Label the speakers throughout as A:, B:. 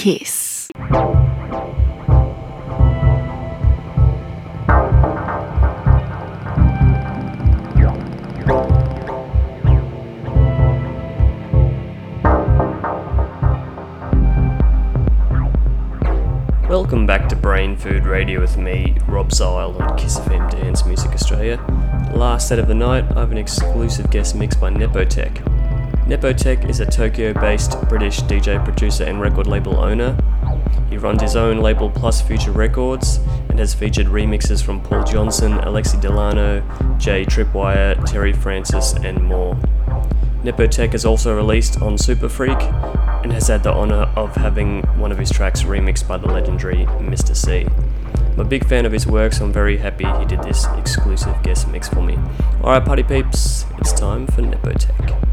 A: Kiss.
B: Welcome back to Brain Food Radio with me, Rob Zile on Kiss FM Dance Music Australia. Last set of the night, I have an exclusive guest mix by Nepotek. Nepotek is a Tokyo based British DJ producer and record label owner. He runs his own label Plus Future Records and has featured remixes from Paul Johnson, Alexi Delano, Jay Tripwire, Terry Francis, and more. Nepotek is also released on Superfreq and has had the honour of having one of his tracks remixed by the legendary Mr. C. I'm a big fan of his work, so I'm very happy he did this exclusive guest mix for me. Alright, party peeps, it's time for Nepotek.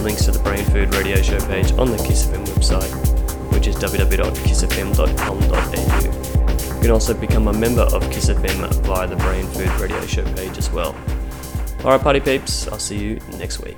B: Links to the Brain Food Radio show page on the Kiss FM website, which is www.kissfm.com.au. You can also become a member of Kiss FM via the Brain Food Radio show page as well. Alright, party peeps, I'll see you next week.